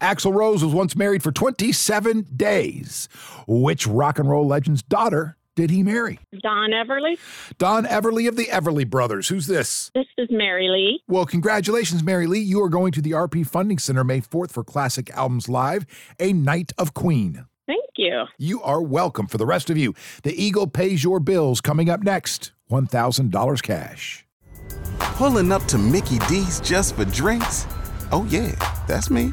Axl Rose was once married for 27 days. Which rock and roll legend's daughter did he marry? Don Everly. Don Everly of the Everly Brothers. Who's this? This is Mary Lee. Well, congratulations, Mary Lee. You are going to the RP Funding Center May 4th for Classic Albums Live, A Night of Queen. Thank you. You are welcome. For the rest of you, the Eagle pays your bills coming up next $1,000 cash. Pulling up to Mickey D's just for drinks? Oh, yeah, that's me.